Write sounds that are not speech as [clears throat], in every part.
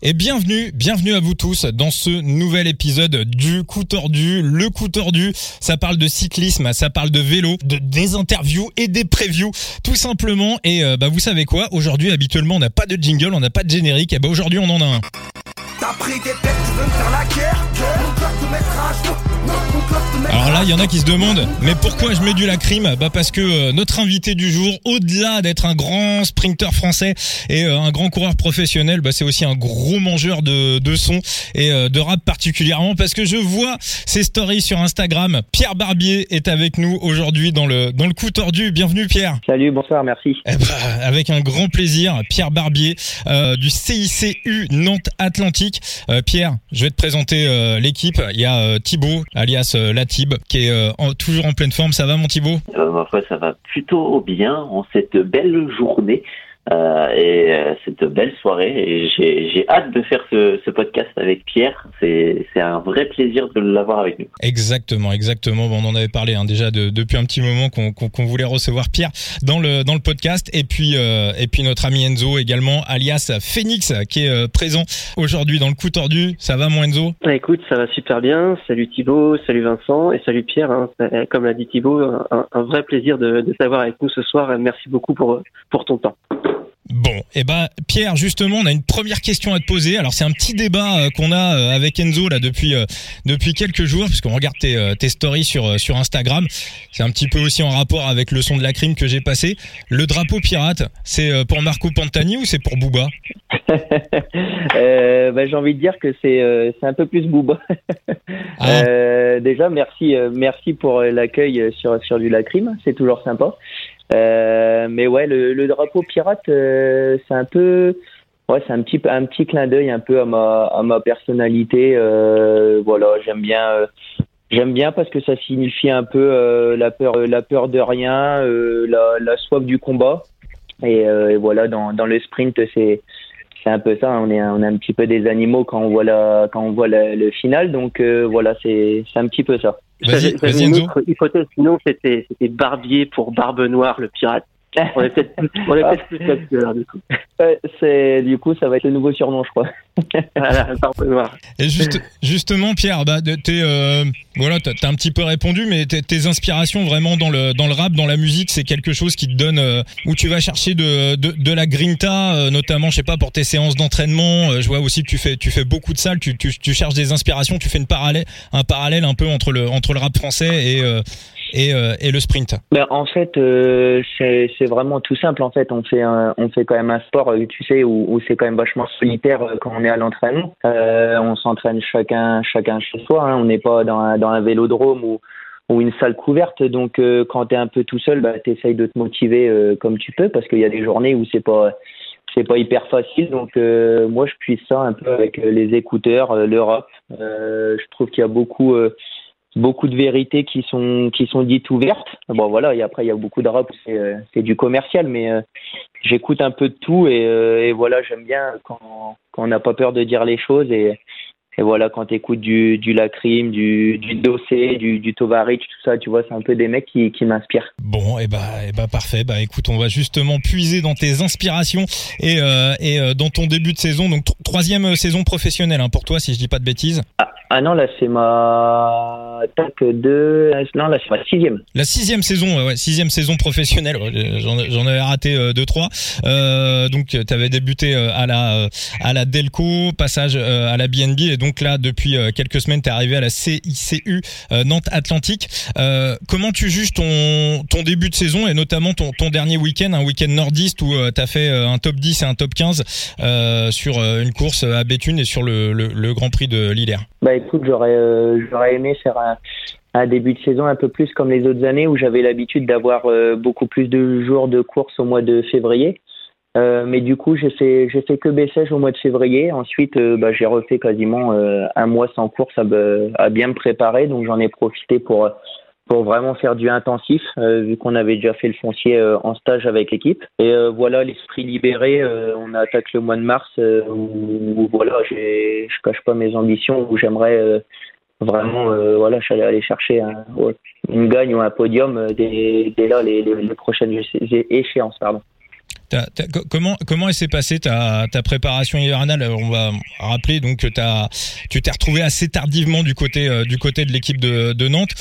Et bienvenue, bienvenue à vous tous dans ce nouvel épisode du coup tordu. Le coup tordu, ça parle de cyclisme, ça parle de vélo, de des interviews et des previews, tout simplement. Et euh, bah vous savez quoi? Aujourd'hui, habituellement, on n'a pas de jingle, on n'a pas de générique. Et bah aujourd'hui, on en a un. T'as pris des têtes, tu veux me faire la guerre alors là, il y en a qui se demandent, mais pourquoi je mets du lacryme? Bah parce que euh, notre invité du jour, au-delà d'être un grand sprinter français et euh, un grand coureur professionnel, bah c'est aussi un gros mangeur de, de son et euh, de rap particulièrement parce que je vois ses stories sur Instagram. Pierre Barbier est avec nous aujourd'hui dans le dans le coup tordu. Bienvenue Pierre. Salut, bonsoir, merci. Eh bah, avec un grand plaisir, Pierre Barbier du CICU Nantes Atlantique. Pierre, je vais te présenter l'équipe. Il y a Thibaut, alias Latib, qui est toujours en pleine forme. Ça va mon Thibaut? Ça va plutôt bien en cette belle journée. Euh, et euh, cette belle soirée. Et j'ai hâte de faire ce, ce podcast avec Pierre. C'est un vrai plaisir de l'avoir avec nous. Exactement, exactement. Bon, on en avait parlé hein, déjà de, depuis un petit moment qu'on qu'on voulait recevoir Pierre dans le dans le podcast. Et puis euh, et puis notre ami Enzo également, alias Phoenix, qui est euh, présent aujourd'hui dans le coup tordu. Ça va, mon Enzo? Bah, Écoute, ça va super bien. Salut Thibaut, salut Vincent et salut Pierre. Hein. Comme l'a dit Thibaut, un, un, vrai plaisir de, de t'avoir avec nous ce soir. Merci beaucoup pour pour ton temps. Bon, et eh ben Pierre, justement, on a une première question à te poser. Alors c'est un petit débat euh, qu'on a euh, avec Enzo là depuis euh, depuis quelques jours, puisqu'on regarde tes, tes stories sur sur Instagram. C'est un petit peu aussi en rapport avec le son de la crime que j'ai passé. Le drapeau pirate, c'est pour Marco Pantani ou c'est pour Booba? Bah, [laughs] J'ai envie de dire que c'est c'est un peu plus Booba. [laughs] Ah. déjà, merci merci pour l'accueil sur sur du lacrim, c'est toujours sympa. Euh, mais ouais, le, le drapeau pirate, euh, c'est un peu, ouais, c'est un petit, un petit clin d'œil un peu à ma, à ma personnalité. Euh, voilà, j'aime bien, j'aime bien parce que ça signifie un peu la peur, la peur de rien, la, la soif du combat. Et, et voilà, dans, dans le sprint, c'est c'est un peu ça. On est, on est un petit peu des animaux quand on voit la, quand on voit le final. Donc voilà, c'est, c'est un petit peu ça. Vas-y, vas-y Enzo. hypothèse, sinon c'était Barbier pour Barbe Noire, le pirate. On est peut-être, on est peut-être plus là, du coup. c'est, du coup, ça va être le nouveau surnom, je crois. [laughs] voilà. Et juste, justement, Pierre, bah, t'es, euh, voilà, t'as, un petit peu répondu, mais tes, inspirations vraiment dans le, dans le rap, dans la musique, c'est quelque chose qui te donne, euh, où tu vas chercher de, de, de la grinta, euh, notamment, je sais pas, pour tes séances d'entraînement. Euh, je vois aussi que tu fais, tu fais beaucoup de salles, tu, tu, tu cherches des inspirations, tu fais une parallèle, un parallèle un peu entre le, entre le rap français et, et, euh, et le sprint ben, En fait, euh, c'est vraiment tout simple. En fait, on fait, un, on fait quand même un sport, euh, tu sais, où, où c'est quand même vachement solitaire quand on est à l'entraînement. on s'entraîne chacun, chacun chez soi. Hein. On n'est pas dans un, dans un vélodrome ou ou une salle couverte. Donc, quand tu es un peu tout seul, bah, tu essayes de te motiver comme tu peux parce qu'il y a des journées où c'est pas c'est pas hyper facile. Donc, moi, je puise ça un peu avec les écouteurs, l'Europe. je trouve qu'il y a beaucoup beaucoup de vérités qui sont qui sont dites ouvertes. Bon voilà, et après il y a beaucoup de rap, c'est euh, du commercial, mais euh, j'écoute un peu de tout et, euh, et voilà, j'aime bien quand, quand on n'a pas peur de dire les choses et, et voilà, quand tu écoutes du, du Lacrim, du, du Dossé, du, du Tovarich, tout ça, tu vois, c'est un peu des mecs qui, qui m'inspirent. Bon, et eh bah, et eh bah parfait. Bah écoute, on va justement puiser dans tes inspirations et, euh, et dans ton début de saison. Donc troisième saison professionnelle hein, pour toi, si je dis pas de bêtises. Ah, ah non, là c'est ma tac de non là c'est ma sixième. La sixième saison, ouais, sixième saison professionnelle. J'en avais raté euh, deux trois. Euh, donc tu avais débuté euh, à la euh, à la Delco, passage à la BNB et donc là depuis quelques semaines tu es arrivé à la CICU Nantes Atlantique. comment tu juges ton ton début de saison et notamment ton ton dernier week-end, un week-end nordiste où tu as fait un top 10 et un top 15 sur une course à Béthune et sur le, le, Grand Prix de Lillers? Bah écoute, j'aurais euh, j'aurais aimé faire un, début de saison un peu plus comme les autres années où j'avais l'habitude d'avoir euh, beaucoup plus de jours de course au mois de février. Euh, mais du coup, j'ai fait que Bessèges au mois de février. Ensuite, euh, bah, j'ai refait quasiment un mois sans course à, bien me préparer. Donc j'en ai profité pour pour vraiment faire du intensif, euh, vu qu'on avait déjà fait le foncier euh, en stage avec l'équipe. Et euh, voilà, l'esprit libéré, on attaque le mois de mars, où, voilà, je cache pas mes ambitions, où j'aimerais vraiment, voilà, aller chercher un, une gagne ou un podium dès, dès là les, les, les prochaines échéances, pardon. Comment comment s'est passée ta, ta préparation hivernale? On va rappeler donc que as, tu t'es retrouvé assez tardivement du côté euh, du côté de l'équipe de, de Nantes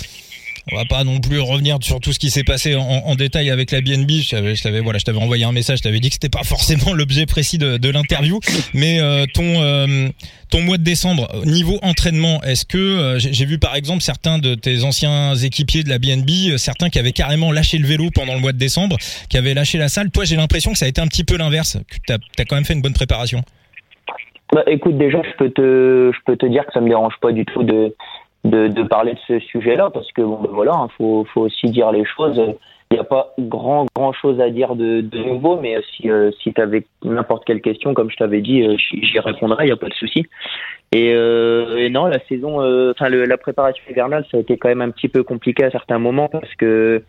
on va pas non plus revenir sur tout ce qui s'est passé en, détail avec la BNB. Je t'avais, je t'avais, voilà, je t'avais envoyé un message, je t'avais dit que c'était pas [laughs] forcément l'objet précis de, de l'interview, mais euh, ton euh, ton mois de décembre niveau entraînement, est-ce que euh, j'ai, vu par exemple certains de tes anciens équipiers de la BNB, certains qui avaient carrément lâché le vélo pendant le mois de décembre, qui avaient lâché la salle. Toi, j'ai l'impression que ça a été un petit peu l'inverse, que t'as as quand même fait une bonne préparation. Bah, écoute, déjà, je peux te, je peux te dire que ça me dérange pas du tout de de, parler de ce sujet-là parce que bon, ben voilà, il hein, faut, faut aussi dire les choses. Il n'y a pas grand grand chose à dire de, nouveau, mais si euh, si tu avais n'importe quelle question, comme je t'avais dit, euh, j'y répondrai, il n'y a pas de souci. Et, euh, non, la saison, euh, enfin la préparation hivernale, ça a été quand même un petit peu compliqué à certains moments parce que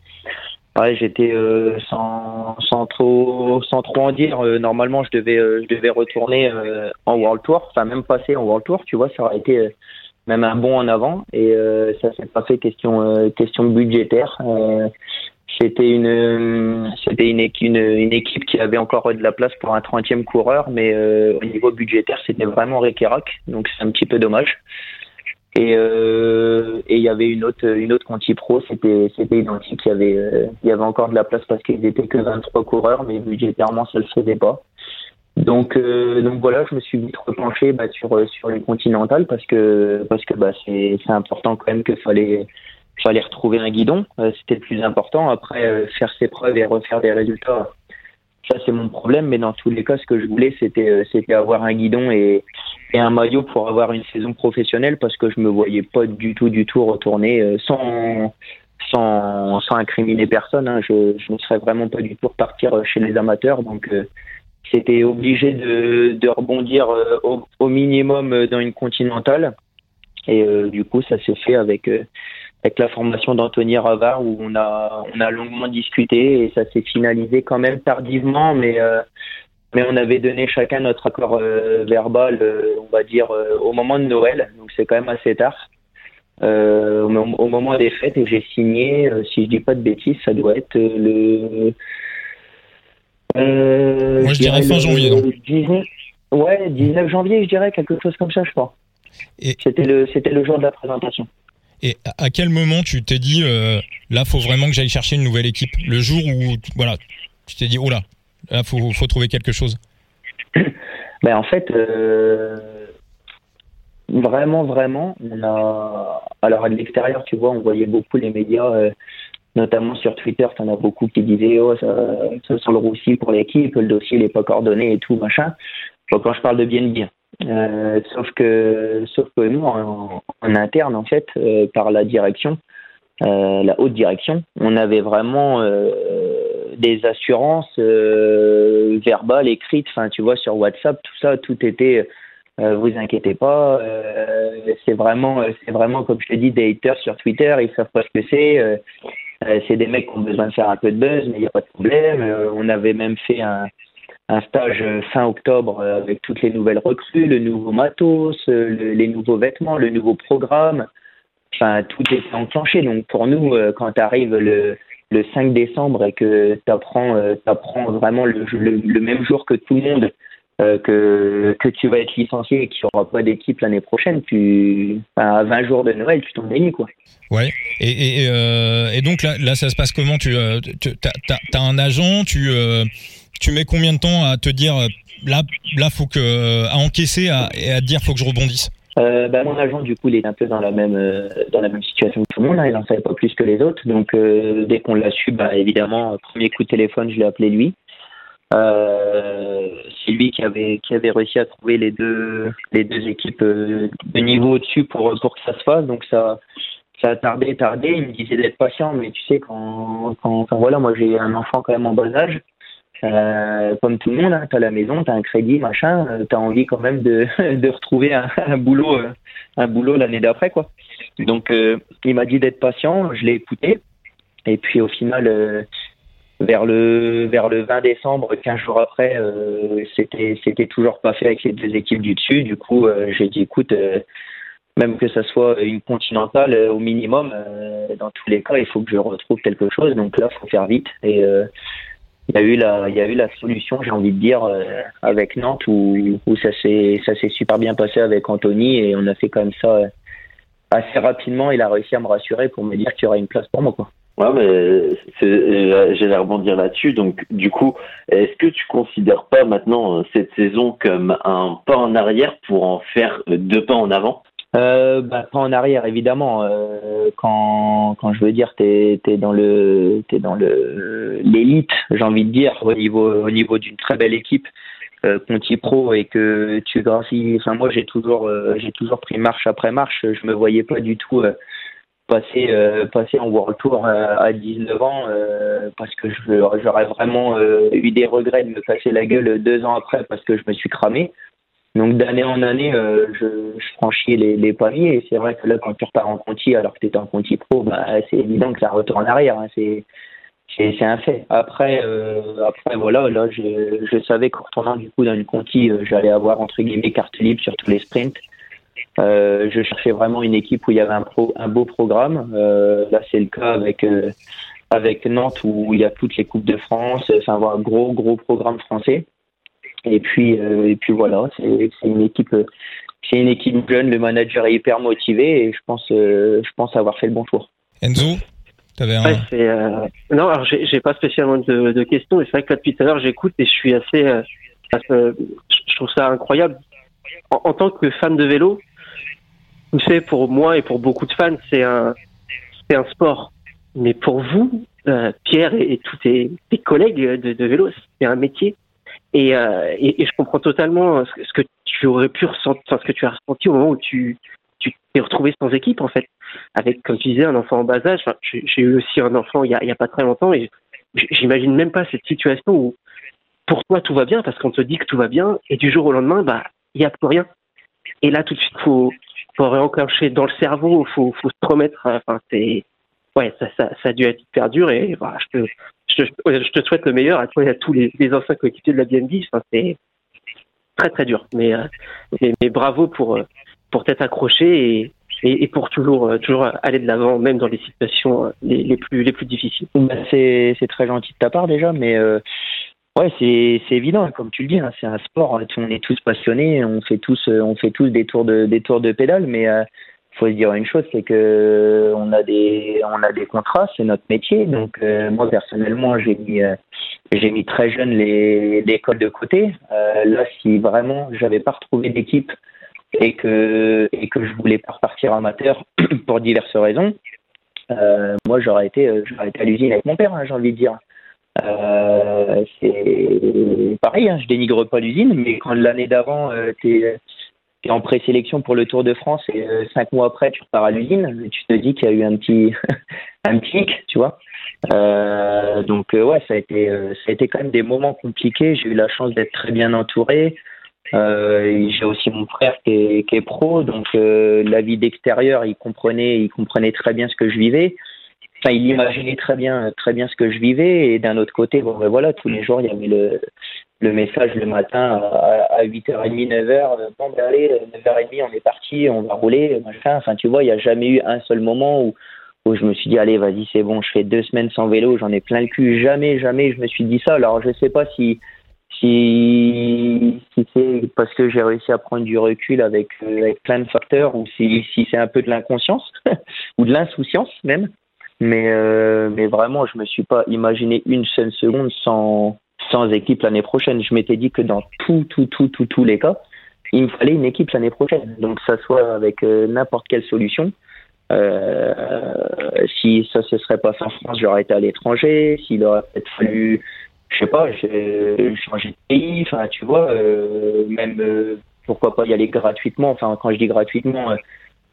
ouais, j'étais sans sans trop sans trop en dire. normalement, je devais je devais retourner en World Tour, enfin même passer en World Tour, tu vois, ça aurait été même un bond en avant. Et euh, ça s'est pas fait question euh, question budgétaire. Euh, c'était une c'était une, une, équipe qui avait encore de la place pour un 30e coureur, mais au niveau budgétaire, c'était vraiment Requerac, donc c'est un petit peu dommage. Et et il y avait une autre une autre Conti Pro, c'était c'était identique. Il y avait il y avait encore de la place parce qu'ils étaient que 23 coureurs, mais budgétairement ça le faisait pas. Donc, euh, donc voilà, je me suis vite repenché bah, sur euh, sur les continentales parce que parce que bah, c'est important quand même qu'il fallait fallait retrouver un guidon, euh, c'était le plus important. Après, faire ses preuves et refaire des résultats, ça c'est mon problème. Mais dans tous les cas, ce que je voulais, c'était c'était avoir un guidon et et un maillot pour avoir une saison professionnelle parce que je me voyais pas du tout du tout retourner sans sans sans incriminer personne. Hein. Je je ne serais vraiment pas du tout repartir chez les amateurs donc c'était obligé de, rebondir euh, au, au, minimum euh, dans une continentale. Et euh, du coup, ça s'est fait avec avec la formation d'Anthony Ravard où on a on a longuement discuté et ça s'est finalisé quand même tardivement, mais mais on avait donné chacun notre accord verbal, on va dire au moment de Noël, donc c'est quand même assez tard. Au, au, moment des fêtes et j'ai signé, si je dis pas de bêtises, ça doit être le euh, Moi, je, dirais, fin janvier, non 19, Ouais, 19 janvier, je dirais, quelque chose comme ça, je crois. C'était le, c'était le jour de la présentation. Et à quel moment tu t'es dit, euh, là, faut vraiment que j'aille chercher une nouvelle équipe? Le jour où, voilà, tu t'es dit, oh là, là, faut, faut trouver quelque chose? [coughs] ben, en fait, euh, vraiment, vraiment, on a, alors à l'extérieur, tu vois, on voyait beaucoup les médias euh, notamment sur Twitter, tu en as beaucoup qui disaient oh, ça, ça sent le roussi pour l'équipe, le dossier n'est pas coordonné et tout, machin. quand je parle de bien bien. Euh, sauf que sauf que nous, en, interne, en fait, euh, par la direction, euh, la haute direction, on avait vraiment des assurances verbales, écrites, enfin, tu vois, sur WhatsApp, tout ça, tout était vous inquiétez pas, c'est vraiment, c'est vraiment comme je te dis, des haters sur Twitter, ils savent pas ce que c'est. Euh, c'est des mecs qui ont besoin de faire un peu de buzz, mais il n'y a pas de problème. Euh, on avait même fait un, stage fin octobre euh, avec toutes les nouvelles recrues, le nouveau matos, les nouveaux vêtements, le nouveau programme. Enfin, tout était enclenché. Donc pour nous, quand tu arrives le, le 5 décembre et que tu apprends, apprends, vraiment le, le, même jour que tout le monde que, que tu vas être licencié et qu'il n'y aura pas d'équipe l'année prochaine, tu, à 20 jours de Noël, tu dénis, quoi. Ouais. Et, et, euh, et, donc là, là, ça se passe comment? Tu, euh, tu as, un agent, tu, euh, tu mets combien de temps à te dire là, là, faut que à encaisser à, et à te dire faut que je rebondisse? Euh, bah, mon agent, du coup, il est un peu dans la même dans la même situation que tout le monde. Hein. Il n'en savait pas plus que les autres. Donc, dès qu'on l'a su, bah, évidemment, premier coup de téléphone, je l'ai appelé lui. C'est lui qui avait qui avait réussi à trouver les deux les deux équipes de niveau au-dessus pour pour que ça se fasse. Donc ça ça a tardé, tardé. Il me disait d'être patient, mais tu sais, quand, quand, voilà, moi j'ai un enfant quand même en bas âge. Euh, comme tout le monde, hein, tu la maison, tu as un crédit, machin, euh, tu envie quand même de, [laughs] de retrouver un, un boulot euh, un boulot l'année d'après. quoi. Donc euh, il m'a dit d'être patient, je l'ai écouté. Et puis au final, euh, vers le vers le 20 décembre, 15 jours après, c'était c'était toujours pas fait avec les deux équipes du dessus. Du coup, j'ai dit écoute, même que ce soit une continentale euh, au minimum, euh, dans tous les cas, il faut que je retrouve quelque chose. Donc là, faut faire vite. Et, euh, il y a eu la, il y a eu la solution, j'ai envie de dire, avec Nantes où, où ça s'est, ça s'est super bien passé avec Anthony et on a fait même ça assez rapidement. Il a réussi à me rassurer pour me dire qu'il y aurait une place pour moi, quoi. Ouais, mais j'allais rebondir là-dessus. Donc, du coup, est-ce que tu considères pas maintenant cette saison comme un pas en arrière pour en faire deux pas en avant? Euh, bah, pas en arrière évidemment. Euh, quand, quand je veux dire, t'es es dans le t'es dans le l'élite, j'ai envie de dire au niveau au niveau d'une très belle équipe. Euh, Conti Pro et que tu grassis. Enfin moi j'ai toujours euh, j'ai toujours pris marche après marche. Je me voyais pas du tout euh, passer passer en World Tour à 19 ans parce que j'aurais vraiment eu des regrets de me casser la gueule deux ans après parce que je me suis cramé. Donc d'année en année, euh, je, je, franchis les, les paliers et c'est vrai que là, quand tu repars en Conti alors que tu étais en Conti Pro, bah, c'est évident que ça retourne en arrière. Hein, c'est c'est un fait. Après, euh, après voilà, là, je, je savais qu'en retournant du coup dans une Conti, euh, j'allais avoir entre guillemets carte libre sur tous les sprints. Euh, je cherchais vraiment une équipe où il y avait un, pro, un beau programme. Euh, là, c'est le cas avec avec Nantes où il y a toutes les coupes de France. Enfin, un gros gros programme français. Et puis, euh, et puis voilà, c'est une équipe, c'est une équipe jeune. Le manager est hyper motivé et je pense, euh, je pense avoir fait le bon tour. Enzo, avais un... ouais, euh... non, alors j'ai pas spécialement de, de questions. C'est vrai que là depuis tout à l'heure, j'écoute et je suis assez, euh, je trouve ça incroyable. En, en, tant que fan de vélo, vous savez, pour moi et pour beaucoup de fans, c'est un, c'est un sport. Mais pour vous, euh, Pierre et, tous tes, tes collègues de, de vélo, c'est un métier. Et, euh, et, je comprends totalement ce que tu aurais pu ressentir, enfin, ce que tu as ressenti au moment où tu tu t'es retrouvé sans équipe en fait, avec comme tu disais un enfant en bas âge. Enfin, j'ai eu aussi un enfant il y a, il y a pas très longtemps et j'imagine même pas cette situation où pour toi tout va bien parce qu'on te dit que tout va bien et du jour au lendemain bah il y a plus rien. Et là tout de suite faut faut réenclencher dans le cerveau, faut faut se remettre. Enfin c'est ouais ça, ça a dû être hyper dur et voilà je te je, te souhaite le meilleur à toi et à tous les, anciens coéquipiers de la BNB. Enfin, c'est très très dur, mais, euh, mais, bravo pour, euh, pour t'être accroché et, et, pour toujours, euh, toujours aller de l'avant, même dans les situations les, les, plus, les plus difficiles. Bah, c'est très gentil de ta part déjà, mais ouais, c'est évident, comme tu le dis, hein, c'est un sport, on est tous passionnés, on fait tous, on fait tous des tours de, des tours de pédale, mais faut se dire une chose, c'est que on a des on a des contrats, c'est notre métier. Donc euh, moi personnellement, j'ai mis euh, j'ai mis très jeune les l'école de côté. Euh, là, si vraiment j'avais pas retrouvé d'équipe et que et que je voulais pas repartir amateur [clears throat] pour diverses raisons, moi j'aurais été j'aurais été à l'usine avec mon père, hein, j'ai envie de dire. C'est pareil, hein, je dénigre pas l'usine, mais quand l'année d'avant, t'es tu es en présélection pour le Tour de France et euh, cinq mois après tu repars à l'usine, tu te dis qu'il y a eu un petit [laughs] un pic, tu vois. Euh, donc euh, ouais, ça a été euh, ça a été quand même des moments compliqués. J'ai eu la chance d'être très bien entouré. j'ai aussi mon frère qui est, qui est pro, donc la vie d'extérieur, il comprenait il comprenait très bien ce que je vivais. Enfin, il imaginait très bien, très bien ce que je vivais. Et d'un autre côté, bon, ben voilà, tous les jours, il y avait le, le message le matin à, 8h30, 9h. Bon, ben allez, 9h30, on est parti, on va rouler, machin. Enfin, tu vois, il n'y a jamais eu un seul moment où, où je me suis dit, allez, vas-y, c'est bon, je fais deux semaines sans vélo, j'en ai plein le cul. Jamais, jamais, je me suis dit ça. Alors, je sais pas si, si, si c'est parce que j'ai réussi à prendre du recul avec, avec plein de facteurs ou si, si c'est un peu de l'inconscience [laughs] ou de l'insouciance même. Mais, euh, mais vraiment, je me suis pas imaginé une seule seconde sans, sans équipe l'année prochaine. Je m'étais dit que dans tout, tout, tout, tout, tous les cas, il me fallait une équipe l'année prochaine. Donc, ça soit avec euh, n'importe quelle solution. Euh, si ça se serait passé en France, j'aurais été à l'étranger. S'il aurait peut-être fallu, je sais pas, changer de pays. Enfin, tu vois, euh, même euh, pourquoi pas y aller gratuitement. Enfin, quand je dis gratuitement,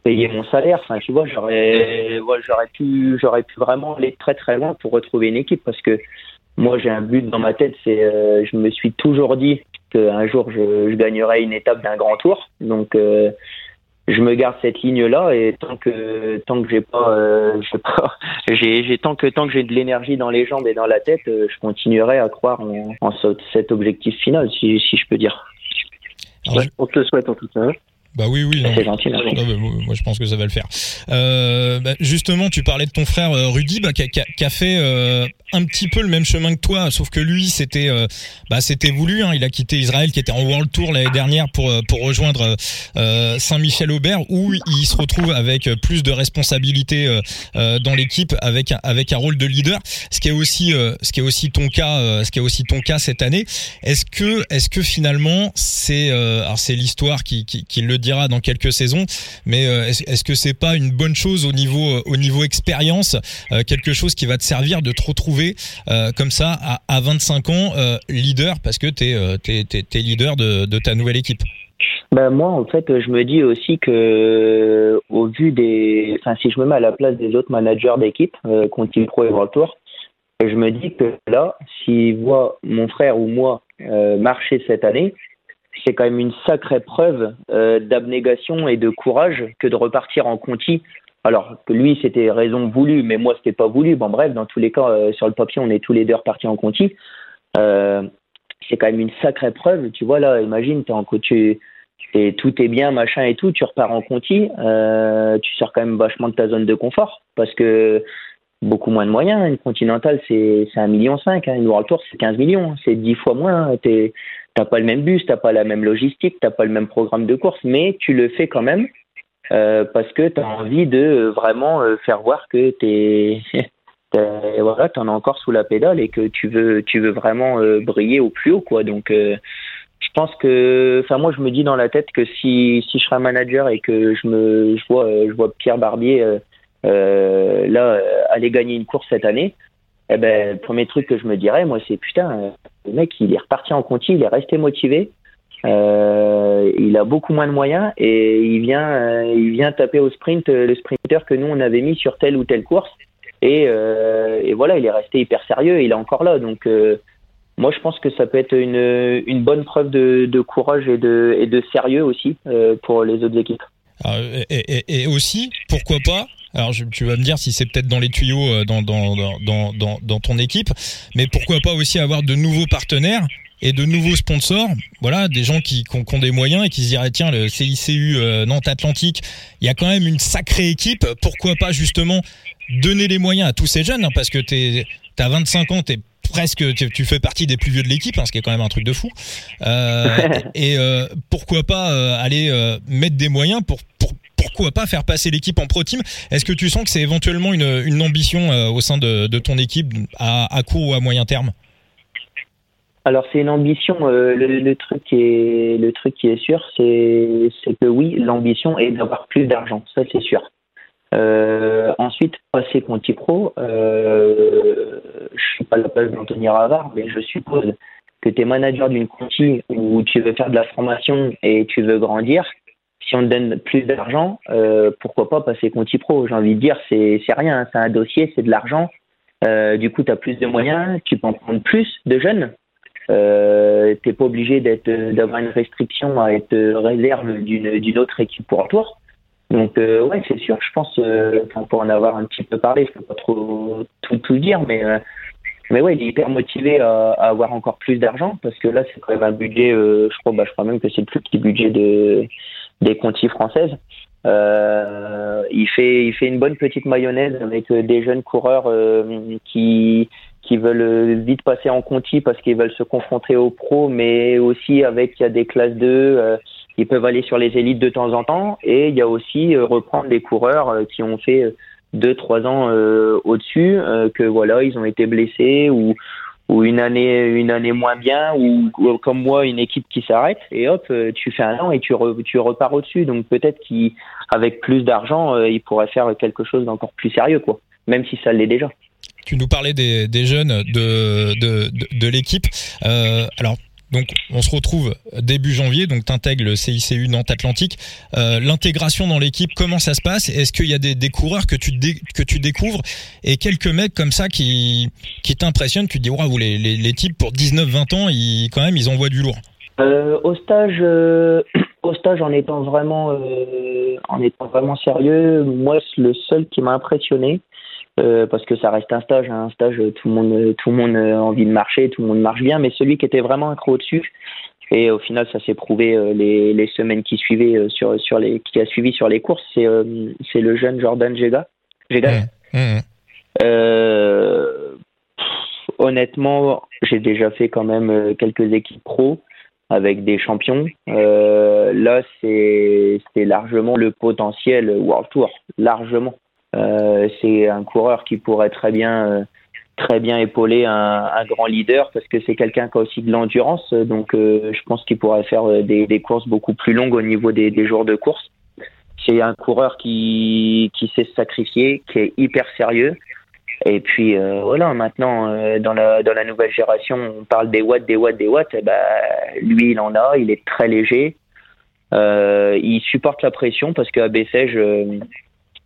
payer mon salaire. Tu vois, j'aurais, j'aurais pu, j'aurais pu vraiment aller très très loin pour retrouver une équipe parce que moi j'ai un but dans ma tête, c'est, euh, je me suis toujours dit qu'un jour je, je gagnerais une étape d'un grand tour. Donc euh, je me garde cette ligne là et tant que tant que j'ai pas, euh, pas [laughs] j'ai tant que tant que j'ai de l'énergie dans les jambes et dans la tête, je continuerai à croire en, en cet objectif final, si, si je peux dire. on te le souhaite en tout cas. Bah oui, oui. C'est gentil. moi, je pense que ça va le faire. Euh, bah, justement, tu parlais de ton frère euh, Rudy, bah, qui, a, qui, a, fait euh, un petit peu le même chemin que toi, sauf que lui, c'était euh, bah, c'était voulu. Hein. Il a quitté Israël, qui était en World Tour l'année dernière, pour pour rejoindre Saint-Michel-Aubert, où il se retrouve avec plus de responsabilités dans l'équipe, avec avec un rôle de leader. Ce qui est aussi ce qui est aussi ton cas, ce qui est aussi ton cas cette année. Est-ce que est-ce que finalement c'est alors c'est l'histoire qui, qui, qui le dira dans quelques saisons, mais est-ce que c'est pas une bonne chose au niveau au niveau expérience, quelque chose qui va te servir de te retrouver euh, comme ça à, 25 ans euh, leader parce que tu es, es, leader de, ta nouvelle équipe. Ben moi, en fait, je me dis aussi que, au vu des, enfin, si je me mets à la place des autres managers d'équipe, euh, Conti Pro et World Tour, je me dis que là, s'ils voient mon frère ou moi euh, marcher cette année, c'est quand même une sacrée preuve d'abnégation et de courage que de repartir en Conti alors que lui, c'était raison voulue, mais moi, c'était pas voulu. Bon, bref, dans tous les cas, euh, sur le papier, on est tous les deux repartis en Conti. Euh, c'est quand même une sacrée preuve. Tu vois, là, imagine, es en tu, et tout est bien, machin et tout, tu repars en Conti, euh, tu sors quand même vachement de ta zone de confort parce que beaucoup moins de moyens. Une continentale, c'est un million cinq. Hein. Une World Tour, c'est 15 millions. C'est dix fois moins. Tu n'as pas le même bus, t'as pas la même logistique, t'as pas le même programme de course, mais tu le fais quand même euh, parce que tu as envie de euh, vraiment euh, faire voir que tu [laughs] voilà, en as encore sous la pédale et que tu veux tu veux vraiment briller au plus haut quoi. Donc je pense que enfin moi je me dis dans la tête que si si je serais manager et que je me je vois je vois Pierre Barbier là aller gagner une course cette année, eh ben le premier truc que je me dirais moi c'est putain le mec il est reparti en conti, il est resté motivé euh, il a beaucoup moins de moyens et il vient, euh, il vient taper au sprint euh, le sprinter que nous on avait mis sur telle ou telle course. Et, voilà, il est resté hyper sérieux. Il est encore là. Donc moi, je pense que ça peut être une, bonne preuve de, courage et de, sérieux aussi pour les autres équipes. et, et, aussi, pourquoi pas alors tu vas me dire si c'est peut-être dans les tuyaux dans ton équipe, mais pourquoi pas aussi avoir de nouveaux partenaires et de nouveaux sponsors, voilà, des gens qui, qui, ont, des moyens et qui se diraient tiens le CICU euh, Nantes Atlantique, il y a quand même une sacrée équipe, pourquoi pas justement donner les moyens à tous ces jeunes hein, parce que tu as 25 ans, t'es presque tu fais partie des plus vieux de l'équipe, hein, ce qui est quand même un truc de fou. Euh, et euh, pourquoi pas euh, aller euh, mettre des moyens pour, pour pourquoi pas faire passer l'équipe en pro team. Est-ce que tu sens que c'est éventuellement une, une ambition au sein de, de ton équipe à, à court ou à moyen terme? Alors c'est une ambition. Euh, le, truc qui est le truc qui est sûr, c'est que oui, l'ambition est d'avoir plus d'argent. Ça c'est sûr. Euh, ensuite, passer Conti Pro, euh, je suis pas la place d'Anthony Ravard, mais je suppose que tu es manager d'une Conti où tu veux faire de la formation et tu veux grandir. Si on te donne plus d'argent, euh, pourquoi pas passer Conti Pro? J'ai envie de dire, c'est rien, c'est un dossier, c'est de l'argent. du coup, tu as plus de moyens, tu peux en prendre plus de jeunes euh, t'es pas obligé d'être d'avoir une restriction à être réserve d'une d'une autre équipe pour tour. Donc euh, ouais, c'est sûr. Je pense, euh, pour en avoir un petit peu parlé, je peux pas trop tout tout dire, mais euh, mais ouais, il est hyper motivé à, à avoir encore plus d'argent parce que là, c'est quand même un budget. Euh, je crois, bah, je crois même que c'est le plus petit budget de des contis françaises. Euh, il fait il fait une bonne petite mayonnaise avec des jeunes coureurs qui qui veulent euh, vite passer en Conti parce qu'ils veulent se confronter aux pros, mais aussi avec il y a des classes 2, euh, ils peuvent aller sur les élites de temps en temps, et il y a aussi euh, reprendre des coureurs qui ont fait deux trois ans au-dessus, que voilà ils ont été blessés ou ou une année une année moins bien ou, comme moi une équipe qui s'arrête et hop tu fais un an et tu repars au-dessus. Donc peut-être qu'avec plus d'argent il pourrait faire quelque chose d'encore plus sérieux quoi. Même si ça l'est déjà. Tu nous parlais des, jeunes de, de, de, l'équipe. Euh, alors, donc, on se retrouve début janvier, donc tu intègres le CICU Nantes Atlantique. Euh, L'intégration dans l'équipe, comment ça se passe? Est-ce qu'il y a des, coureurs que tu, découvres? Et quelques mecs comme ça qui, t'impressionnent Tu te dis, waouh, les, les, les, types pour 19-20 ans, ils, quand même, ils envoient du lourd. Euh, au stage, euh, au stage, en étant vraiment, en étant vraiment sérieux, moi, le seul qui m'a impressionné, euh, parce que ça reste un stage. Hein. Un stage, tout le monde, tout le monde a envie de marcher, tout le monde marche bien, mais celui qui était vraiment un au-dessus. Et au final, ça s'est prouvé euh, les, les, semaines qui suivaient euh, sur, sur les, qui a suivi sur les courses. C'est, c'est le jeune Jordan Jega. Jega. Mmh, mmh. honnêtement, j'ai déjà fait quand même quelques équipes pro avec des champions. Euh, là, c'est largement le potentiel World Tour, largement. Euh, c'est un coureur qui pourrait très bien, euh, très bien épauler un, grand leader parce que c'est quelqu'un qui a aussi de l'endurance. Donc, euh, je pense qu'il pourrait faire des, courses beaucoup plus longues au niveau des, jours de course. C'est un coureur qui, sait se sacrifier, qui est hyper sérieux. Et puis voilà, maintenant dans la nouvelle génération, on parle des watts, des watts, des watts. Eh ben, lui, il en a, il est très léger. Il supporte la pression parce qu'à Bessèges,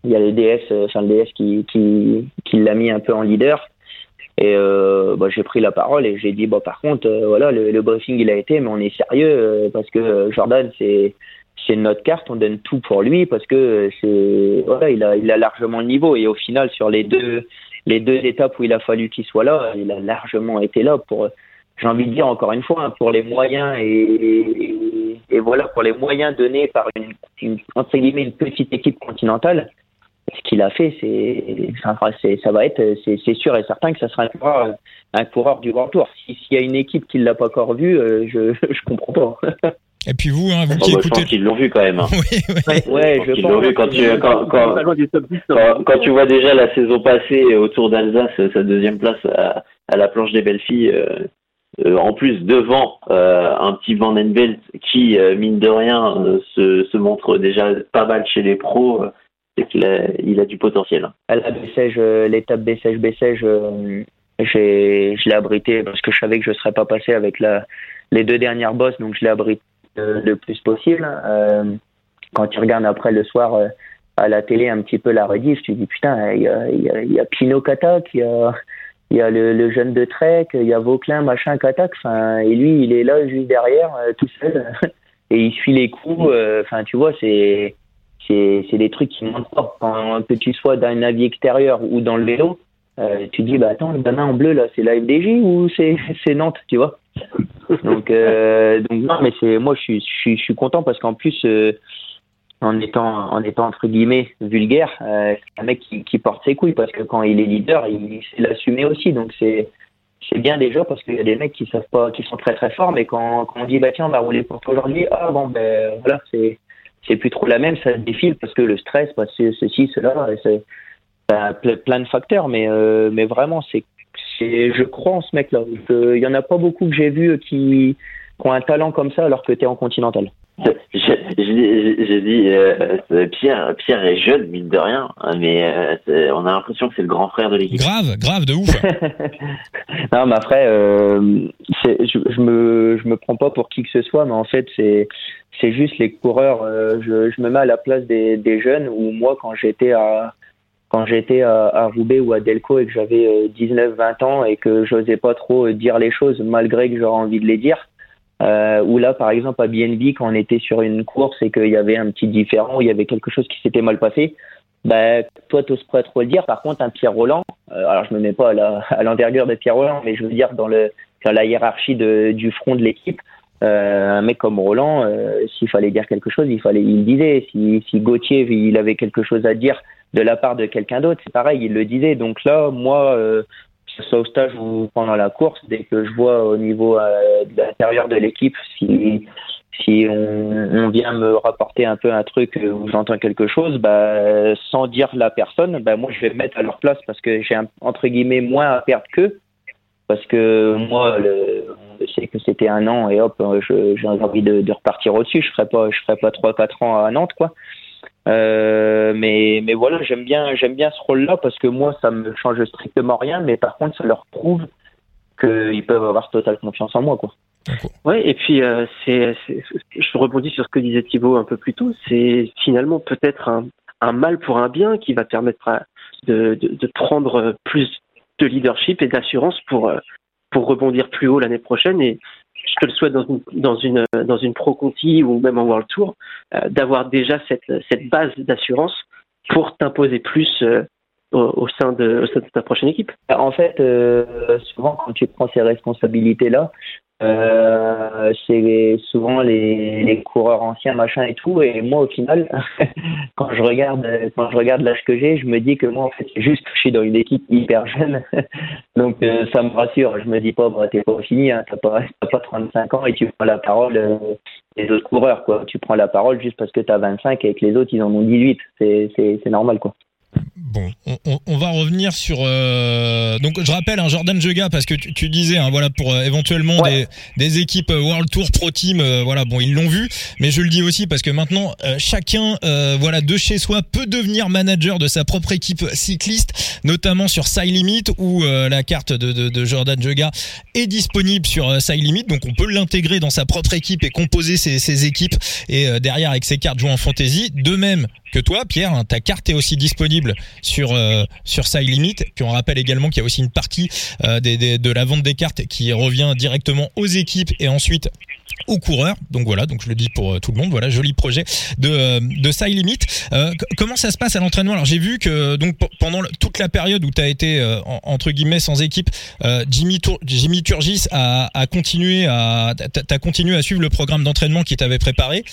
il y a le DS, enfin le DS qui qui, qui l'a mis un peu en leader. Et bah, j'ai pris la parole et j'ai dit bon par contre voilà le, le, briefing il a été mais on est sérieux parce que Jordan c'est c'est notre carte on donne tout pour lui parce que c'est voilà il a il a largement le niveau et au final sur les deux les deux étapes où il a fallu qu'il soit là, il a largement été là pour, j'ai envie de dire encore une fois, pour les moyens et, et, voilà, pour les moyens donnés par une, une, entre guillemets, une petite équipe continentale. Ce qu'il a fait, c'est, ça va être, c'est sûr et certain que ça sera un coureur, un coureur du Grand Tour. S'il y a une équipe qui l'a pas encore vu, euh, je, [laughs] je comprends pas. Et puis vous, hein, vous qui bah, écoutez. Je qu'ils l'ont vu quand même. Hein. [laughs] oui, oui. Ouais, je pense. Vu quand, tu, quand, quand, quand, quand, tu vois déjà la saison passée autour d'Alsace, sa deuxième place à, à, la planche des belles filles, euh, euh, en plus devant euh, un petit Van Envelt qui, euh, mine de rien, euh, se, se, montre déjà pas mal chez les pros, qu'il a, il a du potentiel. À la Bessège, l'étape Bessège-Bessège, j'ai, je l'ai abrité parce que je savais que je ne serais pas passé avec la, les deux dernières bosses, donc je l'ai abrité le plus possible. Euh, quand tu regardes après le soir euh, à la télé un petit peu la rediff, tu dis putain, il y a, y a, y a Pino Katak, il y a, le, le, jeune de Trek, il y a Vauclin, machin, Katak, enfin, et lui, il est là juste derrière, euh, tout seul, [laughs] et il suit les coups, enfin, tu vois, c'est, c'est, des trucs qui pas. Quand, que tu sois dans un avis extérieur ou dans le vélo, euh, tu dis, bah attends, le gamin en bleu, là, c'est la FDJ ou c'est, Nantes, tu vois? Donc, euh, donc non, mais c'est moi je suis, je suis, je suis content parce qu'en plus euh, en étant en étant entre guillemets vulgaire, c'est un mec qui, qui, porte ses couilles parce que quand il est leader, il sait l'assumer aussi. Donc c'est c'est bien déjà parce qu'il y a des mecs qui savent pas, qui sont très très forts, mais quand, quand on dit bah tiens on va rouler pour toi aujourd'hui, ah bon ben voilà c'est c'est plus trop la même, ça défile parce que le stress, parce que ceci, cela, c'est plein de facteurs, mais euh, vraiment c'est je crois en ce mec-là. Il y en a pas beaucoup que j'ai vu qui, qui, ont un talent comme ça alors que tu en continental. J'ai dit, euh, Pierre, Pierre est jeune, mine de rien, hein, mais euh, on a l'impression que c'est le grand frère de l'équipe. Grave, grave, de ouf. [laughs] non, mais après, euh, je, je, me, je me prends pas pour qui que ce soit, mais en fait, c'est, c'est juste les coureurs. Euh, je, je me mets à la place des, des jeunes où moi, quand j'étais à, quand j'étais à, à, Roubaix ou à Delco et que j'avais 19-20 euh, ans et que j'osais pas trop euh, dire les choses malgré que j'aurais envie de les dire. Euh, ou là, par exemple, à BNB, quand on était sur une course et qu'il y avait un petit différent, il y avait quelque chose qui s'était mal passé, bah, toi, t'oses pas trop le dire. Par contre, un Pierre Roland, euh, alors je me mets pas à l'envergure de Pierre Roland, mais je veux dire dans le dans la hiérarchie de, du front de l'équipe, euh, un mec comme Roland, euh, s'il fallait dire quelque chose, il fallait, il disait. Si, si Gauthier, il avait quelque chose à dire de la part de quelqu'un d'autre, c'est pareil, il le disait. Donc là, moi, euh, soit au stage ou pendant la course, dès que je vois au niveau euh, de l'intérieur de l'équipe, si si on, vient me rapporter un peu un truc où j'entends quelque chose, bah, sans dire la personne, bah, moi je vais me mettre à leur place parce que j'ai entre guillemets moins à perdre qu'eux. Parce que moi, le, que c'était un an et hop, j'ai envie de, de repartir au-dessus. Je ferai pas, je ferai pas trois quatre ans à Nantes, quoi. Euh, mais, mais voilà, j'aime bien, j'aime bien ce rôle-là parce que moi, ça me change strictement rien, mais par contre, ça leur prouve qu'ils peuvent avoir totale confiance en moi, quoi. Ouais, et puis euh, c'est, je rebondis sur ce que disait Thibaut un peu plus tôt. C'est finalement peut-être un, un, mal pour un bien qui va permettre de, de, de, prendre plus de leadership et d'assurance pour pour rebondir plus haut l'année prochaine et je te le souhaite dans une, dans une, dans une Pro Conti ou même en World Tour, euh, d'avoir déjà cette, cette base d'assurance pour t'imposer plus euh, au, sein de, ta prochaine équipe. En fait, souvent quand tu prends ces responsabilités-là, euh, c'est souvent les, coureurs anciens machin et tout. Et moi au final [laughs] quand je regarde quand je regarde l'âge que j'ai je me dis que moi en fait juste je suis dans une équipe hyper jeune. [laughs] Donc euh, ça me rassure. Je me dis pas bah, t'es pas fini hein, t'as pas pas 35 ans et tu prends la parole euh, des autres coureurs quoi. Tu prends la parole juste parce que t'as 25 et que les autres ils en ont 18 c'est c'est normal quoi Bon, on, va revenir sur. Euh, donc, je rappelle, un hein, Jordan Jega, parce que tu, disais, hein, voilà, pour euh, éventuellement des, des, équipes euh, World Tour Pro Team, voilà, bon, ils l'ont vu, mais je le dis aussi parce que maintenant, chacun, voilà, de chez soi peut devenir manager de sa propre équipe cycliste, notamment sur Side Limit où la carte de, de, de, Jordan Jega est disponible sur Side Limit, donc on peut l'intégrer dans sa propre équipe et composer ses, ses équipes et derrière avec ses cartes jouer en fantasy. De même que toi, Pierre, hein, ta carte est aussi disponible sur euh, sur Side Limit. Puis on rappelle également qu'il y a aussi une partie euh, des, de la vente des cartes qui revient directement aux équipes et ensuite aux coureurs. Donc voilà, donc je le dis pour euh, tout le monde. Voilà, joli projet de euh, de Side Limit. comment ça se passe à l'entraînement? Alors j'ai vu que donc pendant toute la période où tu as été entre guillemets sans équipe, Jimmy Jimmy Turgis a, a continué à t'as continué à suivre le programme d'entraînement qui t'avait préparé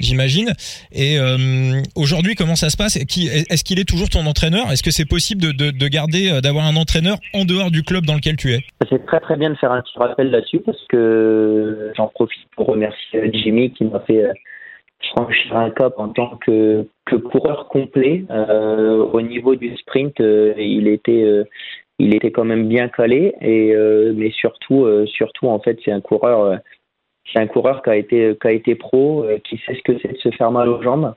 j'imagine. Et euh, aujourd'hui, comment ça se passe? Est-ce qu'il est toujours ton entraîneur? Est-ce que c'est possible de, de, garder, euh, d'avoir un entraîneur en dehors du club dans lequel tu es? C'est très très bien de faire un petit rappel là-dessus parce que j'en profite pour remercier Jimmy qui m'a fait euh, franchir un cap en tant que, que coureur complet. au niveau du sprint, il était il était quand même bien calé et mais surtout surtout en fait c'est un coureur c'est un coureur qui a été qui a été pro, euh, qui sait ce que c'est de se faire mal aux jambes,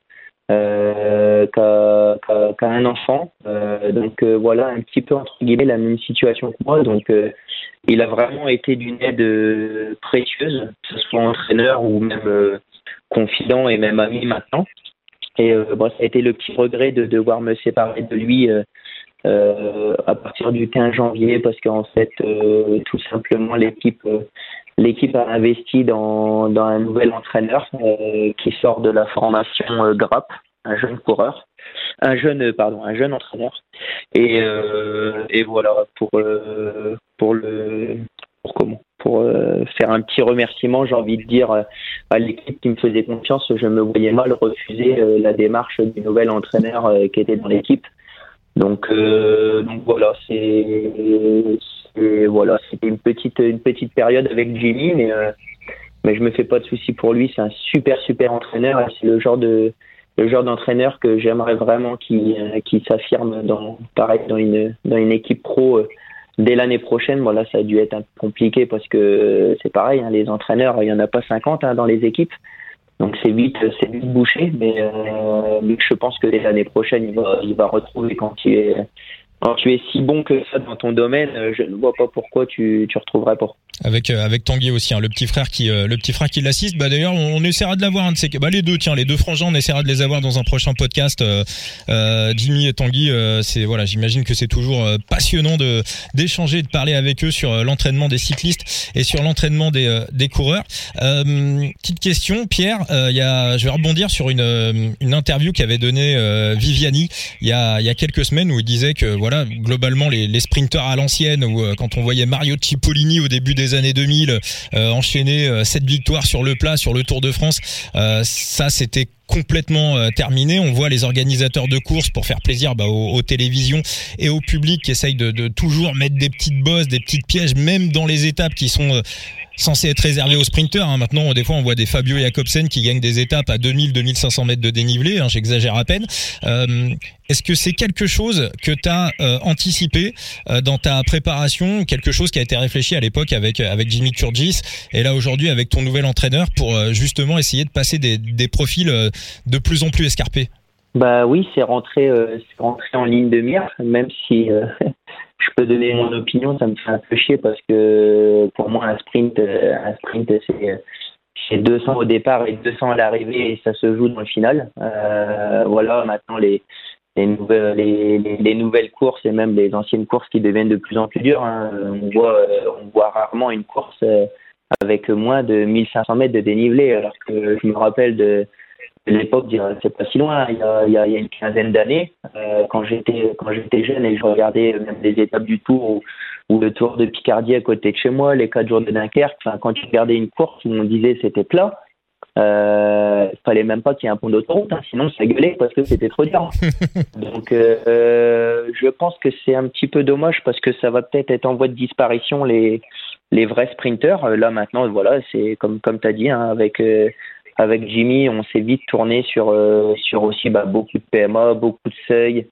euh, qui, a, un enfant. Euh, donc euh, voilà un petit peu entre guillemets la même situation que moi. Donc il a vraiment été d'une aide précieuse, que ce soit entraîneur ou même confident et même ami maintenant. Et bon, ça a été le petit regret de devoir me séparer de lui. À partir du 15 janvier parce qu'en fait tout simplement l'équipe L'équipe a investi dans, un nouvel entraîneur euh, qui sort de la formation euh, GRAP, un jeune coureur, un jeune pardon, un jeune entraîneur. Et, euh, voilà pour euh, pour le pour comment pour euh, faire un petit remerciement, j'ai envie de dire à l'équipe qui me faisait confiance, je me voyais mal refuser la démarche du nouvel entraîneur qui était dans l'équipe. Donc, donc voilà, c'est et voilà, c'était une petite, une petite période avec Jimmy, mais, euh, mais je me fais pas de soucis pour lui. C'est un super, super entraîneur. C'est le genre de, le genre d'entraîneur que j'aimerais vraiment qui, euh, qui s'affirme dans, pareil, dans une, dans une équipe pro euh, dès l'année prochaine. Voilà, ça a dû être un peu compliqué parce que c'est pareil, hein, les entraîneurs, il y en a pas 50 hein, dans les équipes. Donc c'est vite, c'est vite bouché, mais, euh, je pense que dès l'année prochaine, il va, il va retrouver quand il est alors tu es si bon que ça dans ton domaine, euh, je ne vois pas pourquoi tu, tu retrouverais pas. Avec euh, avec Tanguy aussi hein, le petit frère qui euh, le petit frère qui l'assiste. Bah d'ailleurs on, essaiera de l'avoir ces bah les deux tiens les deux frangins on essaiera de les avoir dans un prochain podcast euh, euh Jimmy et Tanguy c'est voilà j'imagine que c'est toujours passionnant de d'échanger de parler avec eux sur l'entraînement des cyclistes et sur l'entraînement des des coureurs. Petite question Pierre il y a je vais rebondir sur une une interview qu'avait donnée Viviani il y a il y a quelques semaines où il disait que voilà globalement les les sprinteurs à l'ancienne ou quand on voyait Mario Cipollini au début des années 2000, euh, enchaîner euh, cette victoire sur le plat, sur le Tour de France, euh, ça c'était complètement terminé. On voit les organisateurs de courses pour faire plaisir bah, aux, télévisions et au public qui essayent de, de, toujours mettre des petites bosses, des petites pièges, même dans les étapes qui sont censé être réservé aux sprinteurs. Hein. Maintenant, des fois, on voit des Fabio Jacobsen qui gagnent des étapes à 2000-2500 mètres de dénivelé. Hein, J'exagère à peine. Euh, Est-ce que c'est quelque chose que tu as euh, anticipé euh, dans ta préparation, quelque chose qui a été réfléchi à l'époque avec avec Jimmy Turgis et là aujourd'hui avec ton nouvel entraîneur pour euh, justement essayer de passer des, des profils de plus en plus escarpés Bah oui, c'est rentré, rentré en ligne de mire, même si [laughs] je peux donner mon opinion, ça me fait un peu chier parce que pour moi un sprint, euh, un sprint c'est 200 au départ et 200 à l'arrivée et ça se joue dans le final. Euh, voilà, maintenant les les nouvelles les, les, nouvelles courses et même les anciennes courses qui deviennent de plus en plus dures. Hein. On voit on voit rarement une course euh, avec moins de 1500 mètres de dénivelé alors que je me rappelle de l'époque, c'est pas si loin, il y a, il y a, une quinzaine d'années, euh, quand j'étais quand j'étais jeune et je regardais même des étapes du Tour ou, le Tour de Picardie à côté de chez moi, les quatre jours de Dunkerque. Enfin, quand tu regardais une course où on disait c'était plat, euh, il fallait même pas qu'il y ait un pont d'autoroute, hein, sinon ça gueulait parce que c'était trop dur. [laughs] Donc, euh, je pense que c'est un petit peu dommage parce que ça va peut-être être en voie de disparition les les vrais sprinteurs. Là maintenant, voilà, c'est comme comme t'as dit, hein, avec euh, avec Jimmy, on s'est vite tourné sur, euh, sur aussi bah, beaucoup de PMA, beaucoup de seuils,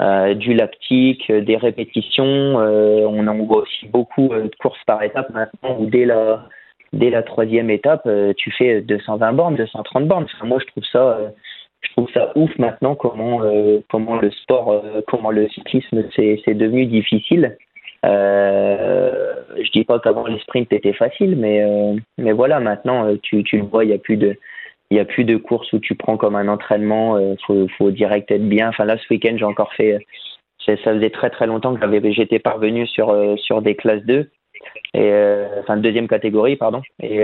euh, du lactique, euh, des répétitions. on en voit aussi beaucoup de courses par étape maintenant où dès la, dès la troisième étape, tu fais 220 bornes, 230 bornes. moi, je trouve ça, je trouve ça ouf maintenant comment, comment le sport, comment le cyclisme c'est devenu difficile. Je dis pas qu'avant les sprints étaient faciles, mais mais voilà maintenant tu, tu le vois, il y a plus de il n'y a plus de courses où tu prends comme un entraînement, il euh, faut, direct être bien. Enfin là, ce week-end, j'ai encore fait, ça faisait très très longtemps que j'étais parvenu sur euh, sur des classes 2 et euh, enfin deuxième catégorie pardon et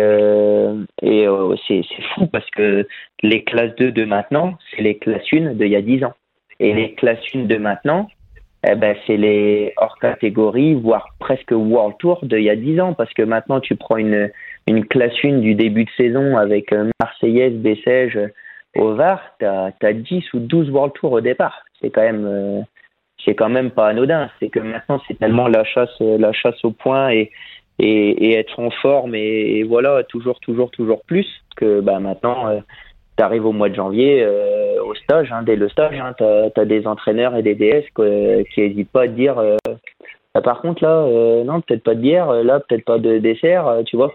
et c'est c'est fou parce que les classes 2 de maintenant c'est les classes 1 d'il y a 10 ans et les classes 1 de maintenant eh ben c'est les hors catégories voire presque World Tour d'il y a 10 ans parce que maintenant tu prends une classe 1 du début de saison avec euh, Marseillaise, Bessèges, au Var, tu as, 10 ou 12 World Tours au départ. C'est quand même euh, c'est quand même pas anodin. C'est que maintenant c'est tellement la chasse euh, la chasse au point et et, être en forme et, voilà toujours toujours toujours plus que bah maintenant tu arrives au mois de janvier au stage hein, dès le stage hein, tu as, des entraîneurs et des DS qui n'hésitent pas à te dire bah, par contre là non peut-être pas de bière là peut-être pas de dessert tu vois.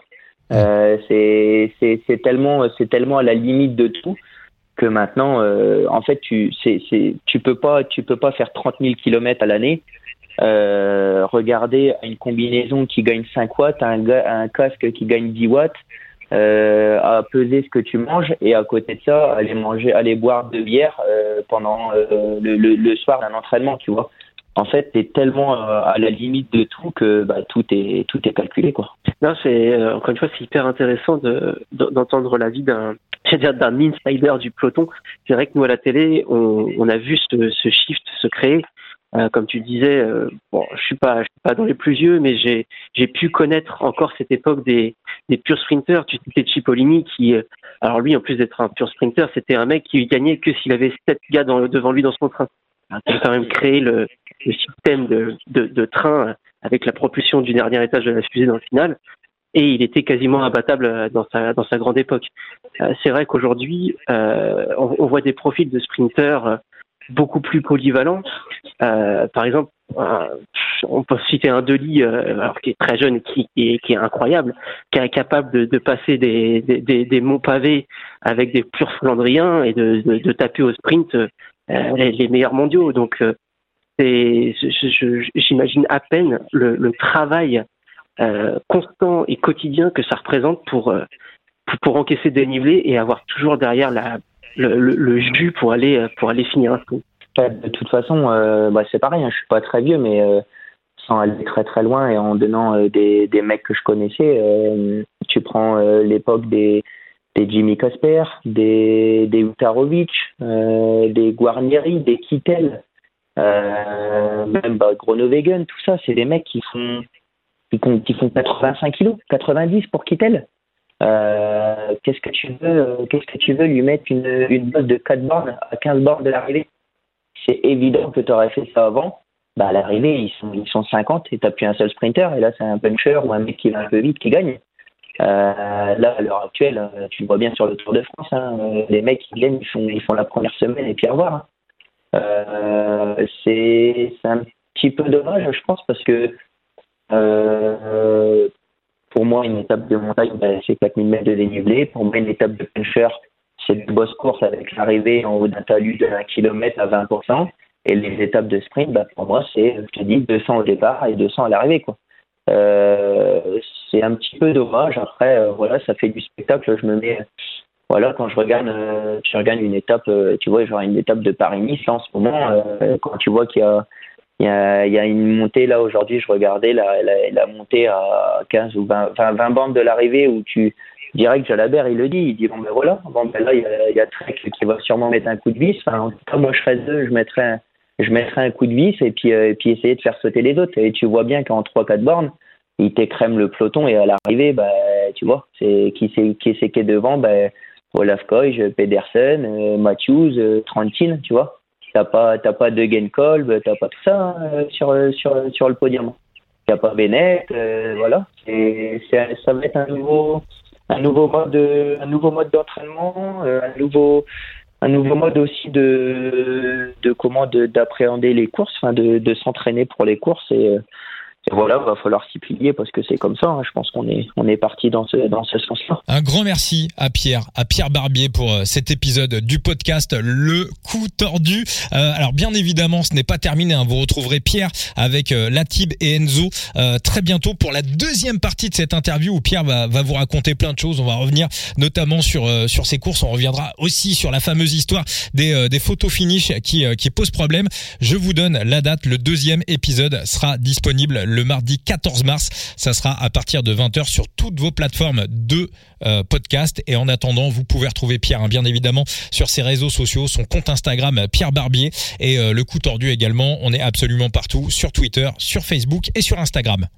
Euh, c'est tellement tellement à la limite de tout que maintenant euh, en fait tu c'est tu peux pas tu peux pas faire 30 000 kilomètres à l'année euh, regarder une combinaison qui gagne 5 watts un, un casque qui gagne 10 watts euh, à peser ce que tu manges et à côté de ça aller manger aller boire de bière euh, pendant euh, le, le, le, soir d'un entraînement tu vois en fait, tu es tellement euh, à la limite de tout que bah, tout est tout est calculé quoi. Non, c'est euh, encore une fois c'est hyper intéressant de d'entendre l'avis d'un dire d'un insider du peloton. C'est vrai que nous à la télé, on, on a vu ce, ce shift se créer. Euh, comme tu disais, bon, je suis pas, suis pas dans les plus vieux, mais j'ai, pu connaître encore cette époque des, purs sprinters. Tu sais, Cipollini qui, alors lui, en plus d'être un pur sprinter, c'était un mec qui gagnait que s'il avait sept gars devant lui dans son train. Il a quand même créé le, système de, train avec la propulsion du dernier étage de la fusée dans le final. Et il était quasiment imbattable dans sa, grande époque. Euh, c'est vrai qu'aujourd'hui, euh, on, on, voit des profils de sprinteurs beaucoup plus polyvalents. Euh, par exemple, euh, on peut citer un Deli, euh, alors qui est très jeune, qui, qui, est, qui est incroyable, qui est capable de, de passer des, des, des, monts pavés avec des purs flandriens et de, de, taper au sprint les, les, meilleurs mondiaux. Donc, j'imagine à peine le, le travail euh, constant et quotidien que ça représente pour, euh, pour, pour encaisser des nivelés et avoir toujours derrière la, le, jus pour aller, euh, pour aller finir un coup. De toute façon, euh, bah c'est pareil, hein, je suis pas très vieux, mais euh, sans aller très très loin et en donnant des, des mecs que je connaissais, tu prends l'époque des, des Jimmy Casper, des, des Utarovic, des Guarnieri, des Kittel, même bah, tout ça, c'est des mecs qui font, qui, qui font 85 kilos, 90 pour Kittel. Euh, qu'est-ce que tu veux, qu'est-ce que tu veux lui mettre une, une bosse de 4 bornes à 15 bornes de l'arrivée? C'est évident que tu aurais fait ça avant. Bah, à l'arrivée, ils sont, ils sont 50 et tu plus un seul sprinter. Et là, c'est un puncher ou un mec qui va un peu vite qui gagne. Euh, là, à l'heure actuelle, tu le vois bien sur le Tour de France, hein, les mecs qui gagnent, ils font, ils font la première semaine et puis au revoir. Hein. Euh, c'est un petit peu dommage, je pense, parce que euh, pour moi, une étape de montagne, ben, c'est 4000 mètres de dénivelé. Pour moi, une étape de puncher, c'est une bosse course avec l'arrivée en haut d'un talus de 1 km à 20%. Et les étapes de sprint, ben, pour moi, c'est, je te dis, 200 au départ et 200 à l'arrivée. Euh, c'est un petit peu dommage. Après, euh, voilà, ça fait du spectacle. Je me mets voilà, quand je regarde, euh, je une étape, euh, tu vois, genre une étape de Paris-Nice en ce moment, quand tu vois qu'il y a, il y, a, il y a une montée là aujourd'hui, je regardais la, la, la, montée à 15 ou 20, 20, 20 bandes de l'arrivée où tu direct Jalabert il le dit, il dit bon ben voilà, bon ben là il y a, y a Trek qui va sûrement mettre un coup de vis. Enfin, en tout cas moi je ferais deux, je mettrais je mettrais un coup de vis et puis et puis essayer de faire sauter les autres. Et tu vois bien qu'en 3-4 bornes, il t'écrème le peloton et à l'arrivée, bah, tu vois, c'est qui c'est qui c'est qui est devant, bah, Olaf Koij, Pedersen, euh, Matthews, euh, Trentin, tu vois. T'as pas t'as pas de Genkolb, t'as pas tout ça hein, sur sur sur le podium. T'as pas Bennett, euh, voilà. Et ça va être un nouveau un nouveau mode un nouveau mode d'entraînement, euh, un nouveau un nouveau mode aussi de de comment d'appréhender les courses, enfin de, de s'entraîner pour les courses euh, et voilà, va falloir s'y plier parce que c'est comme ça. Hein. Je pense qu'on est on est parti dans ce dans ce sens-là. Un grand merci à Pierre, à Pierre Barbier pour euh, cet épisode du podcast Le coup tordu. Euh, alors bien évidemment, ce n'est pas terminé. Hein. Vous retrouverez Pierre avec euh, Latib et Enzo euh, très bientôt pour la deuxième partie de cette interview où Pierre va, va vous raconter plein de choses. On va revenir notamment sur euh, sur ses courses. On reviendra aussi sur la fameuse histoire des des photos finish qui qui pose problème. Je vous donne la date. Le deuxième épisode sera disponible le mardi 14 mars. Ça sera à partir de 20h sur toutes vos plateformes de euh, podcast. Et en attendant, vous pouvez retrouver Pierre, hein, bien évidemment, sur ses réseaux sociaux, son compte Instagram Pierre Barbier et euh, le coup tordu également. On est absolument partout sur Twitter, sur Facebook et sur Instagram.